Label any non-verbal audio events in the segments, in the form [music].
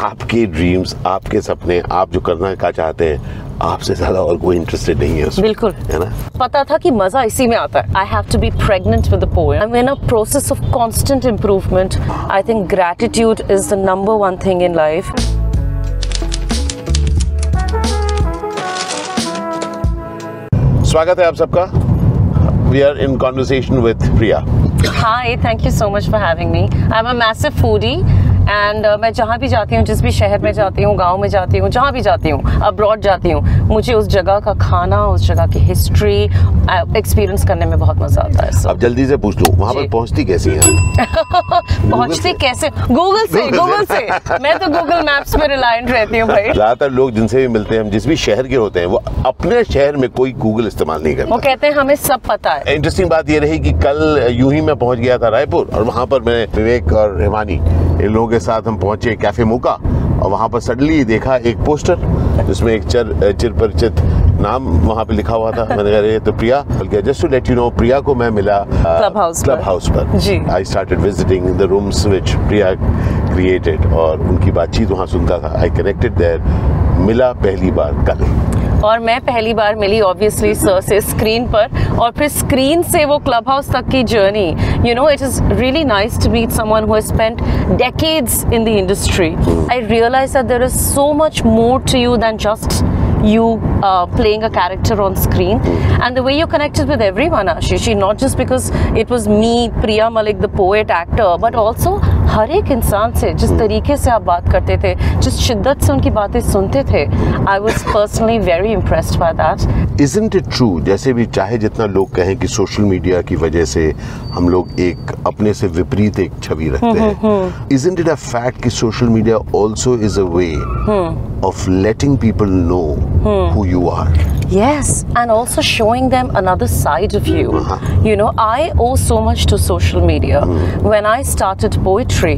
आपके ड्रीम्स आपके सपने आप जो करना का चाहते हैं आपसे ज़्यादा और कोई इंटरेस्टेड नहीं है बिल्कुल। है ना? पता था कि मज़ा इसी में आता है। I have to be pregnant with the poem I in a process of constant improvement I think gratitude is the number one thing in life स्वागत है आप सबका। We are in conversation with Priya Hi, thank you so much for having me. I'm a massive foodie. And uh, मैं जहाँ भी जाती हूँ जिस भी शहर में जाती हूँ गाँव में जाती हूँ जहाँ भी जाती हूँ अब्रॉड जाती हूँ मुझे उस जगह का खाना उस जगह की हिस्ट्री एक्सपीरियंस करने में बहुत मज़ा आता है so, अब जल्दी से पूछ लो वहाँ पर। पहुँचती कैसी हैं पहुँचती कैसे? गूगल [laughs] से गूगल से। मैं तो गूगल मैप्स पे रिलायंट रहती हूँ भाई. ज़्यादातर लोग जिनसे भी मिलते हैं हम जिस भी शहर के होते हैं वो अपने शहर में कोई गूगल इस्तेमाल नहीं करते। वो कहते हैं हमें सब पता है. इंटरेस्टिंग बात ये रही कि कल यूँ ही मैं पहुँच गया था रायपुर और वहाँ पर मैं विवेक और हिमानी इन लोगों के साथ हम पहुँचे कैफ़े मोका और वहाँ पर सडनली देखा एक पोस्टर जिसमें एक चर चिर परिचित नाम वहाँ पे लिखा हुआ था। [laughs] मैंने कह रहे तो प्रिया। बल्कि just to let you know Priya को मैं मिला क्लब हाउस क्लब हाउस पर। I started visiting the rooms which Priya created और उनकी बातचीत वहाँ सुनता था। आई कनेक्टेड देयर मिला पहली बार कल। और मैं पहली बार मिली ऑब्वियसली सर से स्क्रीन पर। और फिर स्क्रीन से वो क्लब हाउस तक की journey you know it is really nice to meet someone who spent decades in the industry I realise that there is so much more to you than just you uh, playing a character on screen. Hmm. And the way you connected with everyone ashishi not just because it was me priya malik the poet actor but also हर एक इंसान से जिस तरीके से आप बात करते थे जिस शिद्दत से उनकी बातें सुनते थे I was personally very impressed by that isn't it true जैसे भी चाहे जितना लोग कहें कि सोशल मीडिया की वजह से हम लोग एक अपने से विपरीत एक छवि रखते हैं। इजंट इट अ फैक्ट कि social media also is a way Of letting people know who you are Yes, and also showing them another side of you. You know, I owe so much to social media. When I started poetry,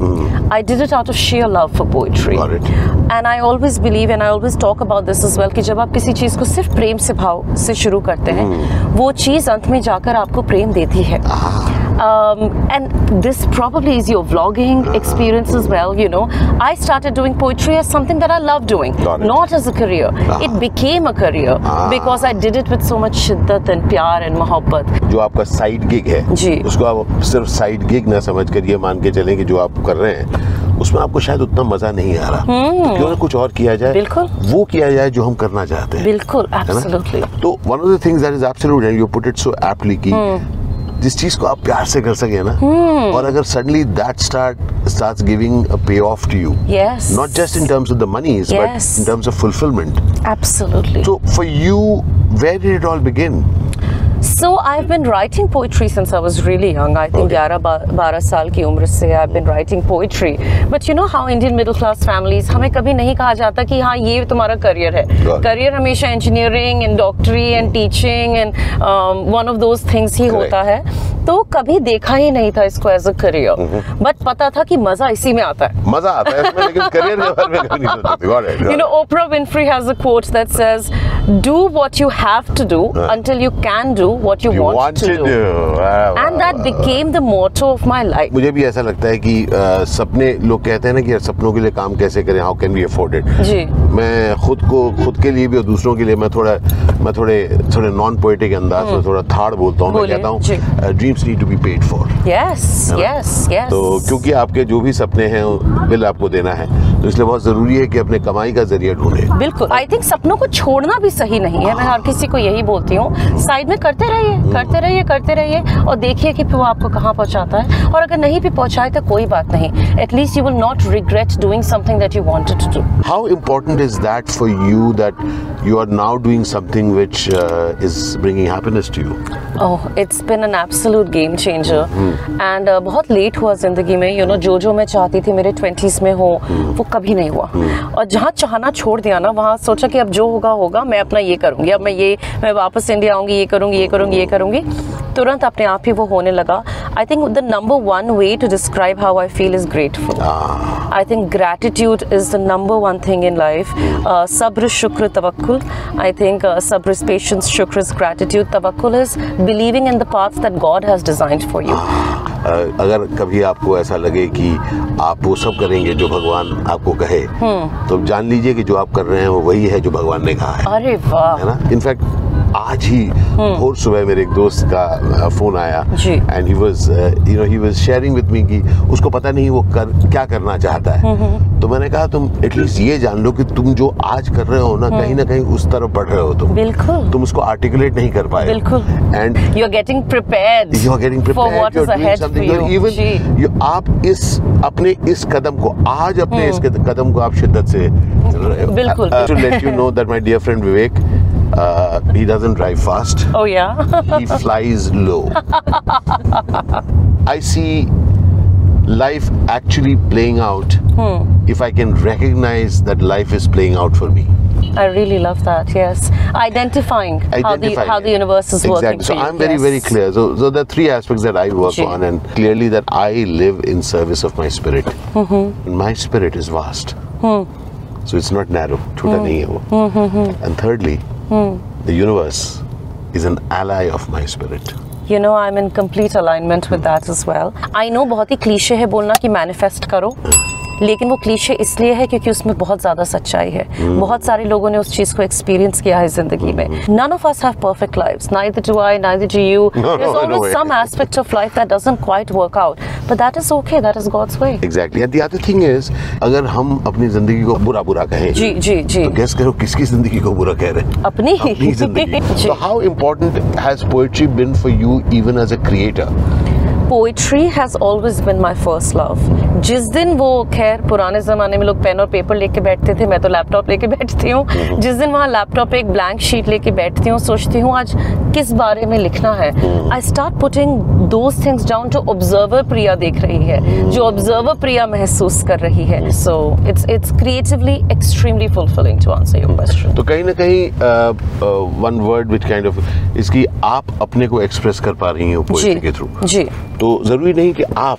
I did it out of sheer love for poetry. Got it. And I always believe, and I always talk about this as well, कि जब आप किसी चीज़ को सिर्फ प्रेम से भाव से शुरू करते हैं वो चीज़ अंत में जाकर आपको प्रेम देती है um, and this probably is your vlogging experience as well you know i started doing poetry as something that i love doing Got it. not as a career it became a career because i did it with so much shiddat and pyar and mohabbat जो आपका side gig है जी। उसको आप सिर्फ side gig ना समझ कर ये मान के चलें कि जो आप कर रहे हैं उसमें आपको शायद उतना मजा नहीं आ रहा क्यों ना कुछ और किया जाए बिल्कुल। वो किया जाए जो हम करना चाहते हैं bilkul है ना? absolutely तो one of the things that is absolute and you put it so aptly कि जिस चीज़ को आप प्यार से कर सके ना hmm. और अगर suddenly that start start giving pay off to you not just in terms of the money but in terms of fulfilment absolutely so for you where did it all begin So I've been writing poetry since I was really young. I think Okay. 11 बा- 12 साल की उम्र से I've been writing poetry. But you know how Indian middle class families हमें कभी नहीं कहा जाता कि हाँ ये तुम्हारा करियर है. करियर हमेशा इंजीनियरिंग एंड डॉक्टरी and teaching and one of those things ही. होता है तो कभी देखा ही नहीं था इसको एज अ करियर बट पता था कि मज़ा इसी में आता है मज़ा आता है इसमें लेकिन करियर के बारे में कभी नहीं सोचते Got it, got You know, it. "Do what you have to do until you can do what you, You want, want to, to do." do. And that became the motto of my life. मुझे भी ऐसा लगता है कि अ, सपने लोग कहते हैं ना कि सपनों के लिए काम कैसे करें how can we afford it जी। मैं खुद को खुद के लिए भी और दूसरों के लिए मैं थोड़ा मैं थोड़े थोड़े नॉन पोएटिक अंदाज में थोड़ा थाड़ बोलता हूँ मैं कहता हूँ dreams need to be paid for yes yes yes तो क्योंकि आपके जो भी सपने हैं बिल आपको देना है तो इसलिए बहुत ज़रूरी है कि अपने कमाई का ज़रिया ढूंढे। बिल्कुल। आई थिंक सपनों को छोड़ना भी सही नहीं है। मैं हर किसी को यही बोलती हूँ साइड में करते रहिए करते रहिए करते रहिए और देखिए कि वो आपको कहाँ पहुँचाता है। और अगर नहीं भी पहुँचाए तो कोई बात नहीं। At least you will not regret doing something that you wanted to do how important is that for you that you are now doing something which uh, is bringing happiness to you? Oh it's been an absolute game changer and बहुत late हुआ ज़िंदगी में. You no जो जो मैं चाहती थी मेरे ट्वेंटीज में हो वो कभी नहीं हुआ. और जहाँ चाहना छोड़ दिया ना वहाँ सोचा कि अब जो होगा होगा मैं अपना ये करूँगी. अब मैं ये मैं वापस इंडिया आऊँगी ये करूँगी ये करूँगी ये करूँगी. तुरंत अपने आप ही वो होने लगा. I think the number one way to describe how I feel is grateful I think gratitude is the number one thing in life. Uh, sabr, shukr, tawakkul. I think uh, sabr is patience, shukr is gratitude, tawakkul is believing in the path that God has designed for you. अ, अगर कभी आपको ऐसा लगे कि आप वो सब करेंगे जो भगवान आपको कहे तो जान लीजिए कि जो आप कर रहे हैं वो वही है जो भगवान ने कहा है अरे वाह है ना इनफैक्ट आज ही भोर सुबह मेरे एक दोस्त का फ़ोन आया and he was you know he was sharing with me कि उसको पता नहीं वो कर क्या करना चाहता है तो मैंने कहा तुम एटलीस्ट ये जान लो कि तुम जो आज कर रहे हो ना कहीं ना कहीं उस तरफ़ बढ़ रहे हो तुम बिल्कुल तुम उसको आर्टिकुलेट नहीं कर पाए बिल्कुल। And You're getting prepared. you are getting for prepared what you're is doing ahead for something you. you're even जी। you, आप इस अपने इस कदम को आज अपने इस कदम को आप शिद्दत से बिल्कुल। to let you know that my dear friend Vivek Uh, he doesn't drive fast. Oh, yeah? [laughs] he flies low. I see life actually playing out hmm. if I can recognize that life is playing out for me. I really love that. Yes, identifying, identifying how the how the universe is exactly. working. Exactly. So I'm very very clear. So so there are three aspects that I work Gee. on, and clearly that I live in service of my spirit. Mm-hmm. My spirit is vast. Hmm. So it's not narrow. Mm-hmm. And thirdly, Hmm. the universe is an ally of my spirit. You know, I'm in complete alignment with that as well. I know बहुत ही cliché है बोलना कि manifest करो लेकिन वो cliché इसलिए है क्योंकि उसमें बहुत ज़्यादा सच्चाई है। हम्म। बहुत सारे लोगों ने उस चीज़ को एक्सपीरियंस किया है ज़िंदगी में। None of us have perfect lives neither do I neither do you there is always some aspect of life that doesn't quite work out but that is okay that is God's way exactly the other thing is अगर हम अपनी ज़िंदगी को बुरा बुरा कहें जी जी जी। तो guess करो किसकी ज़िंदगी को बुरा कह रहे हैं? अपनी ही। ज़िंदगी। So how important has poetry been for you even as a creator poetry has always been my first love जिस दिन वो खैर पुराने जमाने में लोग पेन और पेपर लेके बैठते थे मैं तो लैपटॉप लेके [laughs] बैठती हूँ। जिस दिन वहाँ लैपटॉप पे एक ब्लैंक शीट लेके बैठती हूँ सोचती हूँ आज किस बारे में लिखना है? I start putting those things down जो ऑब्जर्वर प्रिया देख रही है जो ऑब्जर्वर प्रिया महसूस कर रही है। So it's it's creatively extremely fulfilling to answer your question तो कहीं ना कहीं one word which kind of इसकी आप अपने को एक्सप्रेस कर पा रही हो पोएट्री के थ्रू जी। तो ज़रूरी नहीं कि आप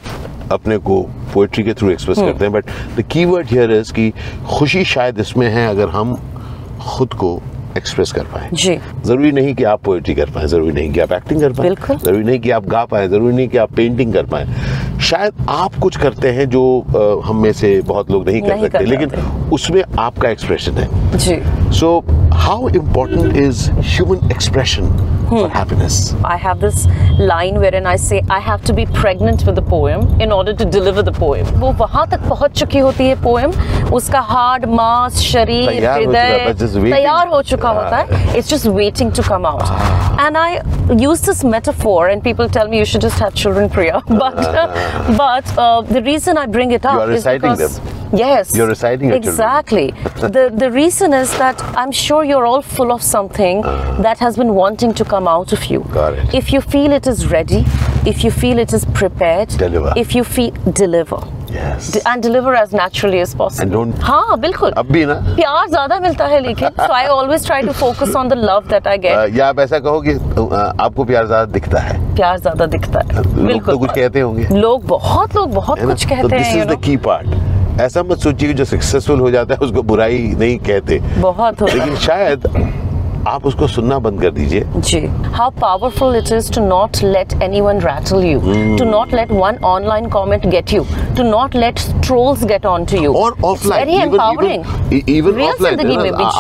अपने को पोएट्री के थ्रू एक्सप्रेस करते हैं but the key word here is कि खुशी शायद इसमें है अगर हम खुद को एक्सप्रेस कर पाए। जी। ज़रूरी नहीं कि आप पोएट्री कर पाए ज़रूरी नहीं कि आप एक्टिंग कर पाए। ज़रूरी नहीं कि आप गा पाए ज़रूरी नहीं कि आप पेंटिंग कर पाए। शायद आप कुछ करते हैं जो हम में से बहुत लोग नहीं कर नहीं सकते कर लेकिन। उसमें आपका एक्सप्रेशन है। जी। So, how important is human expression for happiness? I have this line wherein I say I have to be pregnant with the poem in order to deliver the poem. वो वहां तक पहुंच चुकी होती है पोएम उसका hard mass शरीर तैयार हो चुका है, हृदय बस just waiting. तैयार हो चुका होता है it's just waiting to come out and I use this metaphor and people tell me you should just have children priya [laughs] but but uh, the reason i bring it up are is reciting because them. yes You're reciting your children. exactly the the reason is that i'm sure you're all full of something that has been wanting to come out of you Uh-huh. Got it. if you feel it is ready if you feel it is prepared Deliver. if you feel deliver Yes. D- and deliver as naturally as possible And don't- हाँ बिल्कुल अब भी ना प्यार ज्यादा मिलता है लेकिन so I always try to focus on the love that I a, get या आप ऐसा कहो कि अ, आपको प्यार ज्यादा दिखता है प्यार ज्यादा दिखता है लोग तो बिल्कुल कुछ कहते होंगे लोग बहुत लोग बहुत है ना कुछ तो कहते दिस हैं इज you द know. की पार्ट ऐसा मत सोचिए कि जो सक्सेसफुल हो जाता है उसको बुराई नहीं कहते। बहुत होता लेकिन शायद आप उसको सुनना बंद कर दीजिए। जी। How powerful it is to not let anyone rattle you to not let one online comment get you to not let trolls get on to you और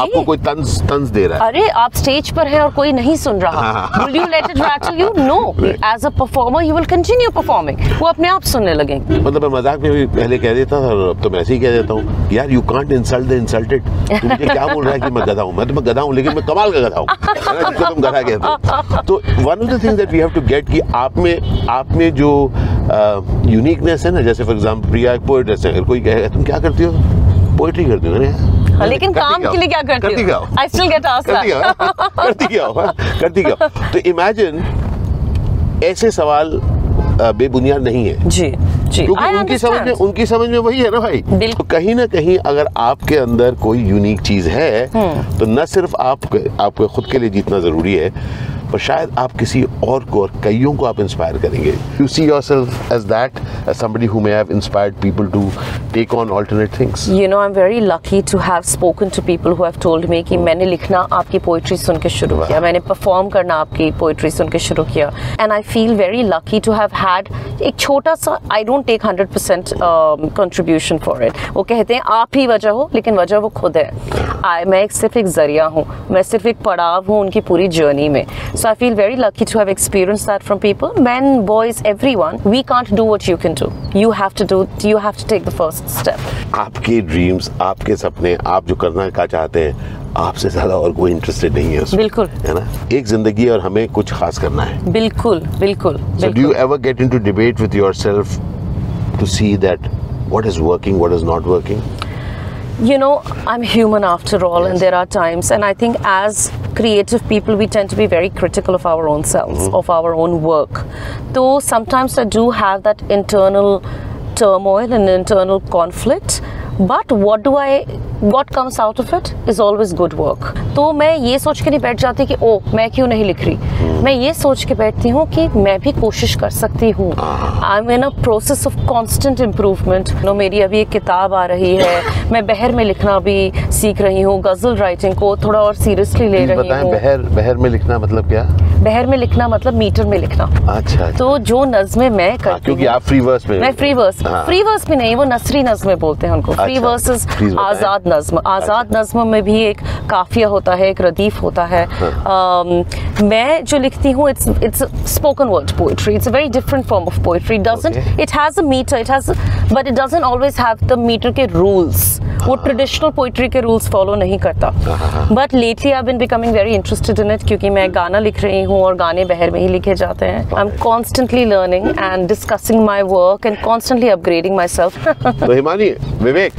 आपको कोई तंज तंज दे रहा है। अरे आप स्टेज पर है और कोई नहीं सुन रहा। Will you let it rattle you no as a performer you will continue performing वो अपने आप सुनने लगे मतलब मैं मज़ाक में भी पहले कह देता था अब तो मैं ऐसे ही कह देता हूँ यार यू कांट इंसल्ट इंसल्टेड क्या बोल रहा है कि मैं गधा हूँ? मैं तो मैं गधा हूँ लेकिन मैं कमाल का गधा हूँ है जिसको तुम गधा कहते हो? तो one of the things that we have to get कि आप में आप में जो यूनिकनेस है ना जैसे फॉर एग्जांपल प्रिया एक पोएट है अगर कोई कहेगा तुम क्या करती हो? पोएट्री करती हो हाँ, लेकिन काम के लिए क्या करती हो? I still get asked करती क्या हो? [laughs] करती क्या हो? करती क्या तो इमेजिन ऐसे सवाल बेबुनियाद नहीं है। जी। क्योंकि उनकी समझ में उनकी समझ में वही है ना भाई। तो कहीं ना कहीं अगर आपके अंदर कोई यूनिक चीज़ है हम्म। तो न सिर्फ़ आप आपको खुद के लिए जीतना ज़रूरी है पर शायद आप किसी और को और कईयों को आप इंस्पायर करेंगे। You see yourself as that as somebody who may have inspired people to take on alternate things You know, I'm very lucky to have spoken to people who have told me कि मैंने लिखना आपकी poetry सुन के शुरू किया। मैंने perform करना आपकी पोइट्री सुन के शुरू किया। And I feel very lucky to have had एक छोटा सा I don't take hundred percent contribution for it वो कहते हैं आप ही वजह हो लेकिन वजह वो खुद है। I, मैं एक सिर्फ़ एक ज़रिया हूँ। मैं सिर्फ़ एक पड़ाव हूँ उनकी पूरी जर्नी में। So I feel very lucky to have experience that from people man boys everyone we can't do what you can do you have to do you have to take the first step आपके dreams आपके सपने आप जो करना का चाहते हैं आपसे ज़्यादा और कोई इंटरेस्टेड नहीं है बिल्कुल। है ना? एक ज़िंदगी और हमें कुछ खास करना है। बिल्कुल बिल्कुल you बिल्कुल। ever get into debate with yourself to see that what is working, what is not working? You know i'm human after all and there are times and i think as creative people we tend to be very critical of our own selves mm-hmm. of our own work. Though sometimes i do have that internal turmoil and internal conflict but what do I what comes out of it is always good work. तो मैं ये सोच के नहीं बैठ जाती कि ओ मैं क्यों नहीं लिख रही? मैं ये सोच के बैठती हूँ कि मैं भी कोशिश कर सकती हूँ। I am in a process of constant improvement no मेरी अभी एक किताब आ रही है। [laughs] मैं बहर में लिखना भी सीख रही हूँ। गज़ल राइटिंग को थोड़ा और सीरियसली ले रही हूँ। बहर बहर में लिखना मतलब क्या? बहर में लिखना मतलब मीटर में लिखना। अच्छा अच्छा। तो जो नज़में मैं हाँ, करती क्योंकि आप फ्री वर्स में मैं फ्री वर्स। फ्री वर्स भी नहीं वो नसरी नज़में बोलते हैं उनको। अच्छा, वर्सेस आज़ाद नज़्म आज़ाद नज़्म में भी एक काफिया होता है एक रदीफ होता है। हाँ। मैं जो लिखती हूँ it's it's spoken word poetry it's a very different form of poetry doesn't. It has a meter it has but it doesn't always have the meter के रूल्स वो हाँ। ट्रेडिशनल पोइट्री के रूल्स फॉलो नहीं करता। But lately I been becoming very interested in it क्योंकि मैं गाना लिख रही हूँ और गाने बहर में ही लिखे जाते हैं। I am constantly learning and discussing my work and constantly upgrading myself तो हिमानी विवेक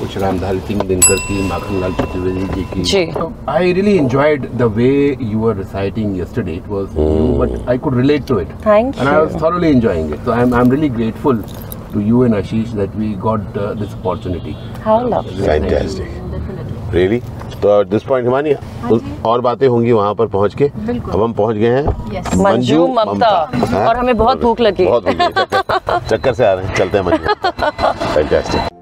कुछ रामधाल सिंह दिनकर की माखन लाल चतुर्वेदी जी की। I really enjoyed the way you are reciting yesterday it was but I could relate to it thank you and I was thoroughly enjoying it so I am I am really grateful to you and Ashish that we got this opportunity how lovely fantastic really तो at this point Himani और बातें होंगी वहाँ पर पहुँच के? अब हम पहुँच गए हैं मंजू ममता और हमें हाँ? बहुत भूख लगी। चक्कर से आ रहे हैं चलते हैं मंजू। [laughs] फैंटास्टिक